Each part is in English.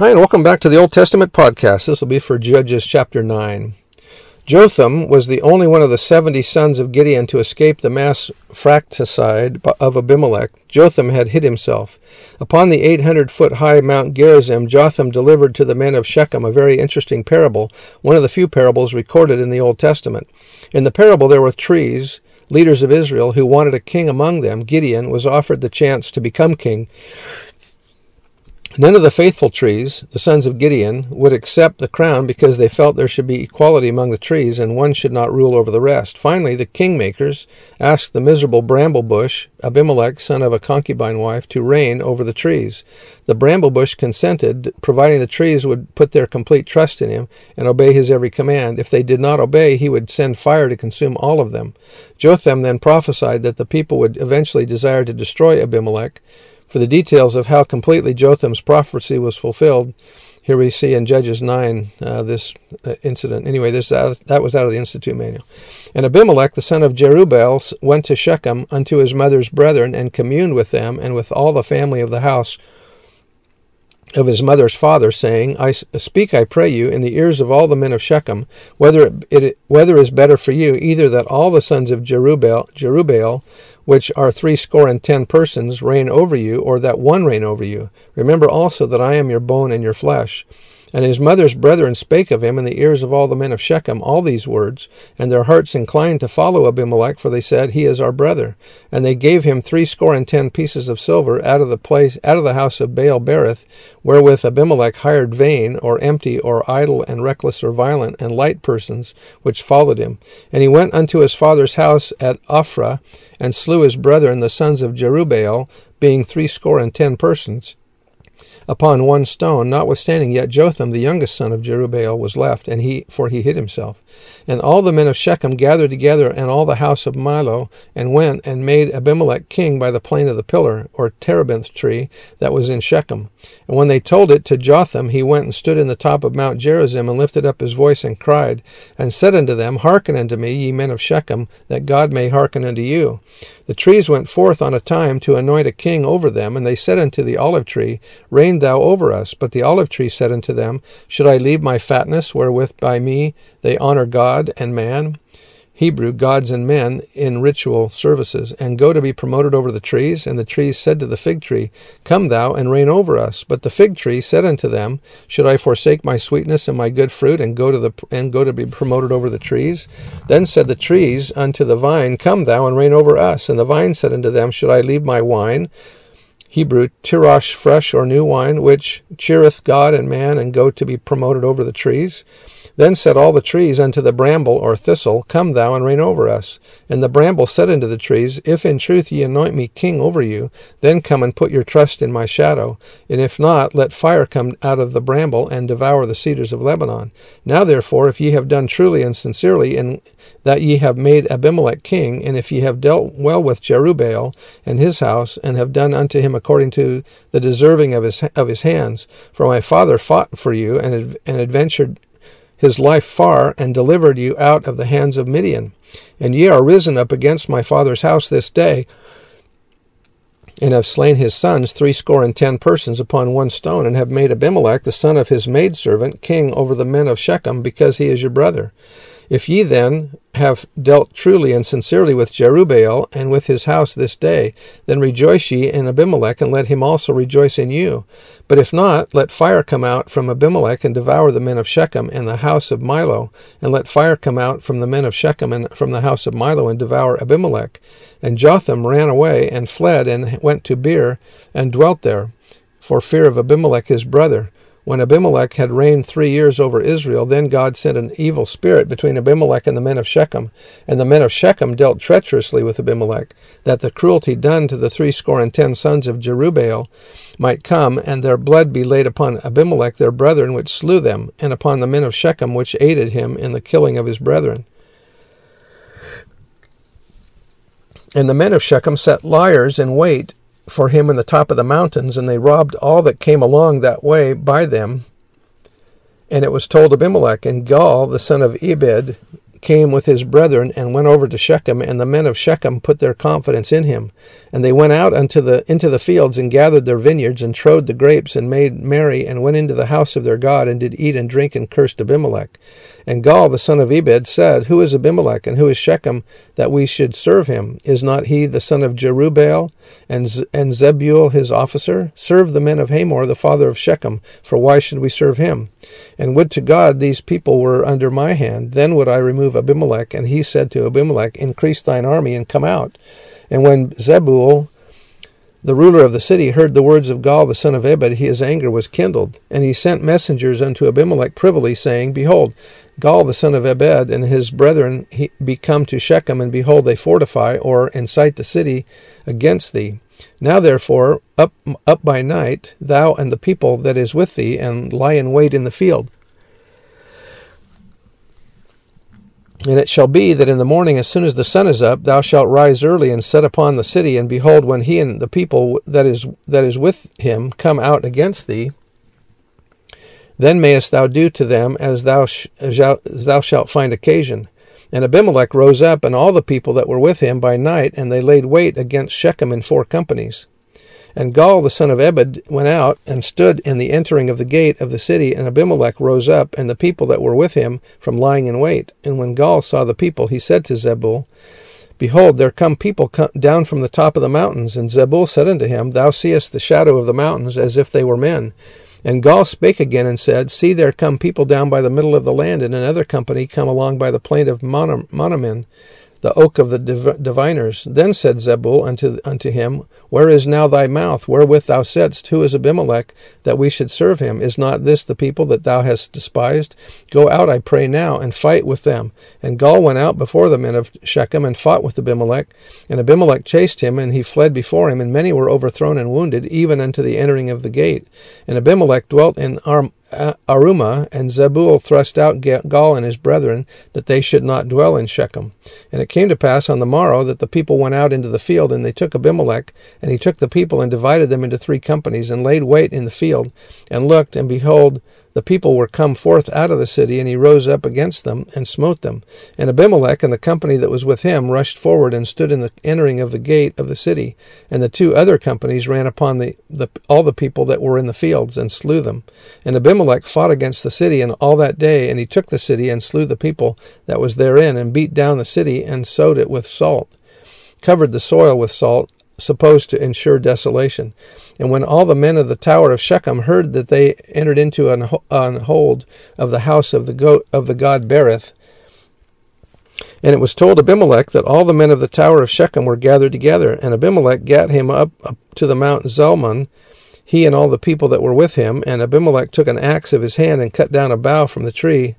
Hi, and welcome back to the Old Testament podcast. This will be for Judges chapter 9. Jotham was the only one of the 70 sons of Gideon to escape the mass fratricide of Abimelech. Jotham had hid himself. Upon the 800 foot high Mount Gerizim, Jotham delivered to the men of Shechem a very interesting parable, one of the few parables recorded in the Old Testament. In the parable, there were trees, leaders of Israel, who wanted a king among them. Gideon was offered the chance to become king. None of the faithful trees, the sons of Gideon, would accept the crown because they felt there should be equality among the trees and one should not rule over the rest. Finally, the kingmakers asked the miserable bramble bush, Abimelech, son of a concubine wife, to reign over the trees. The bramble bush consented, providing the trees would put their complete trust in him and obey his every command. If they did not obey, he would send fire to consume all of them. Jotham then prophesied that the people would eventually desire to destroy Abimelech for the details of how completely Jotham's prophecy was fulfilled, here we see in Judges 9 uh, this uh, incident. Anyway, this uh, that was out of the Institute manual. And Abimelech, the son of Jerubbaal, went to Shechem unto his mother's brethren and communed with them and with all the family of the house of his mother's father, saying, I speak, I pray you, in the ears of all the men of Shechem, whether it, it whether is better for you, either that all the sons of Jerubbaal, Jerubbaal, which are threescore and ten persons, reign over you, or that one reign over you. Remember also that I am your bone and your flesh. And his mother's brethren spake of him in the ears of all the men of Shechem all these words, and their hearts inclined to follow Abimelech, for they said, He is our brother. And they gave him threescore and ten pieces of silver out of the place out of the house of Baal Berith, wherewith Abimelech hired vain, or empty, or idle, and reckless, or violent, and light persons, which followed him. And he went unto his father's house at Ophrah, and slew his brethren, the sons of Jerubbaal, being threescore and ten persons upon one stone. Notwithstanding, yet Jotham, the youngest son of Jerubbaal, was left, and he for he hid himself. And all the men of Shechem gathered together, and all the house of Millo, and went and made Abimelech king by the plain of the pillar, or terebinth tree, that was in Shechem. And when they told it to Jotham, he went and stood in the top of Mount Gerizim, and lifted up his voice, and cried, and said unto them, Hearken unto me, ye men of Shechem, that God may hearken unto you. The trees went forth on a time to anoint a king over them, and they said unto the olive tree, Reign thou over us. But the olive tree said unto them, Should I leave my fatness, wherewith by me they honor God and man? Hebrew, gods and men, in ritual services, and go to be promoted over the trees. And the trees said to the fig tree, Come thou and reign over us. But the fig tree said unto them, Should I forsake my sweetness and my good fruit, and go to the and go to be promoted over the trees? Then said the trees unto the vine, Come thou and reign over us. And the vine said unto them, Should I leave my wine? Hebrew, tirosh, fresh or new wine, which cheereth God and man, and go to be promoted over the trees? Then said all the trees unto the bramble or thistle, Come thou and reign over us. And the bramble said unto the trees, If in truth ye anoint me king over you, then come and put your trust in my shadow. And if not, let fire come out of the bramble and devour the cedars of Lebanon. Now therefore, if ye have done truly and sincerely, in that ye have made Abimelech king, and if ye have dealt well with Jerubbaal and his house, and have done unto him according to the deserving of his of his hands, for my father fought for you and and adventured his life far, and delivered you out of the hands of Midian. And ye are risen up against my father's house this day, and have slain his sons threescore and ten persons upon one stone, and have made Abimelech the son of his maidservant king over the men of Shechem, because he is your brother. If ye then have dealt truly and sincerely with Jerubbaal and with his house this day, then rejoice ye in Abimelech, and let him also rejoice in you. But if not, let fire come out from Abimelech and devour the men of Shechem and the house of Millo, and let fire come out from the men of Shechem and from the house of Millo and devour Abimelech. And Jotham ran away and fled and went to Beer and dwelt there, for fear of Abimelech his brother. When Abimelech had reigned three years over Israel, then God sent an evil spirit between Abimelech and the men of Shechem, and the men of Shechem dealt treacherously with Abimelech, that the cruelty done to the threescore and ten sons of Jerubbaal might come, and their blood be laid upon Abimelech their brethren, which slew them, and upon the men of Shechem, which aided him in the killing of his brethren. And the men of Shechem set liers in wait for him in the top of the mountains, and they robbed all that came along that way by them. And it was told Abimelech, and Gaal, the son of Ebed, came with his brethren and went over to Shechem, and the men of Shechem put their confidence in him. And they went out unto the into the fields and gathered their vineyards and trode the grapes and made merry and went into the house of their God and did eat and drink and cursed Abimelech. And Gaal the son of Ebed said, Who is Abimelech and who is Shechem that we should serve him? Is not he the son of Jerubbaal and, Z- and Zebul his officer? Serve the men of Hamor the father of Shechem, for why should we serve him? And would to God these people were under my hand, then would I remove Abimelech. And he said to Abimelech, Increase thine army and come out. And when Zebul, the ruler of the city, heard the words of Gaal the son of Ebed, his anger was kindled. And he sent messengers unto Abimelech privily, saying, Behold, Gaal the son of Ebed and his brethren be come to Shechem, and behold, they fortify or incite the city against thee. Now therefore, up up by night, thou and the people that is with thee, and lie in wait in the field. And it shall be that in the morning, as soon as the sun is up, thou shalt rise early and set upon the city. And behold, when he and the people that is that is with him come out against thee, then mayest thou do to them as thou sh- as thou shalt find occasion. And Abimelech rose up, and all the people that were with him by night, and they laid wait against Shechem in four companies. And Gaal the son of Ebed went out and stood in the entering of the gate of the city, and Abimelech rose up, and the people that were with him, from lying in wait. And when Gaal saw the people, he said to Zebul, Behold, there come people down from the top of the mountains. And Zebul said unto him, Thou seest the shadow of the mountains as if they were men. And Gaal spake again and said, See, there come people down by the middle of the land, and another company come along by the plain of Meonenim the oak of the div- diviners. Then said Zebul unto, unto him, Where is now thy mouth, wherewith thou saidst, Who is Abimelech, that we should serve him? Is not this the people that thou hast despised? Go out, I pray now, and fight with them. And Gaal went out before the men of Shechem, and fought with Abimelech. And Abimelech chased him, and he fled before him, and many were overthrown and wounded, even unto the entering of the gate. And Abimelech dwelt in Arm Arumah, and Zebul thrust out Gaal and his brethren, that they should not dwell in Shechem. And it came to pass on the morrow that the people went out into the field, and they took Abimelech, and he took the people and divided them into three companies, and laid wait in the field, and looked, and behold, the people were come forth out of the city, and he rose up against them and smote them. And Abimelech and the company that was with him rushed forward and stood in the entering of the gate of the city. And the two other companies ran upon the, the, all the people that were in the fields and slew them. And Abimelech fought against the city and all that day, and he took the city and slew the people that was therein, and beat down the city and sowed it with salt, covered the soil with salt, supposed to ensure desolation. And when all the men of the tower of Shechem heard that they entered into an, an hold of the house of the goat of the god Berith, and it was told Abimelech that all the men of the tower of Shechem were gathered together, and Abimelech gat him up, up to the mount Zalmon, he and all the people that were with him. And Abimelech took an axe of his hand and cut down a bough from the tree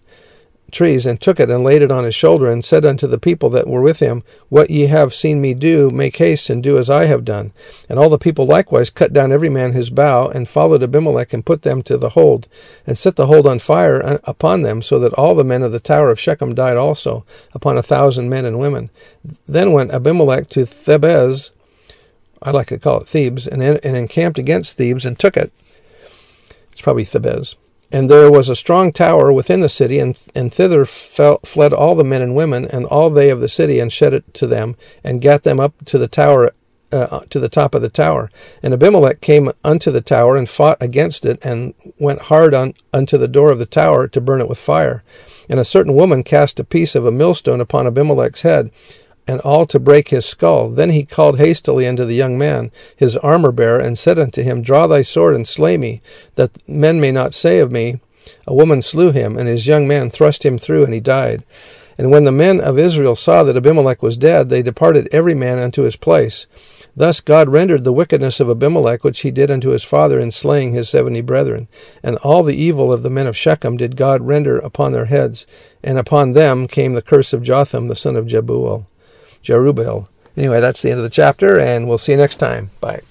trees, and took it and laid it on his shoulder, and said unto the people that were with him, What ye have seen me do, make haste and do as I have done. And all the people likewise cut down every man his bough, and followed Abimelech, and put them to the hold, and set the hold on fire upon them, so that all the men of the tower of Shechem died also, upon a thousand men and women. Then went Abimelech to Thebez, I like to call it Thebes, and, and encamped against Thebes, and took it. It's probably Thebez. And there was a strong tower within the city, and, and thither fell, fled all the men and women, and all they of the city, and shed it to them, and gat them up to the tower, uh, to the top of the tower. And Abimelech came unto the tower, and fought against it, and went hard on, unto the door of the tower to burn it with fire. And a certain woman cast a piece of a millstone upon Abimelech's head, and all to break his skull. Then he called hastily unto the young man, his armor bearer, and said unto him, Draw thy sword and slay me, that men may not say of me, A woman slew him, and his young man thrust him through, and he died. And when the men of Israel saw that Abimelech was dead, they departed every man unto his place. Thus God rendered the wickedness of Abimelech, which he did unto his father in slaying his seventy brethren. And all the evil of the men of Shechem did God render upon their heads, and upon them came the curse of Jotham the son of Jebuel. Jerubbaal. Anyway, that's the end of the chapter, and we'll see you next time. Bye.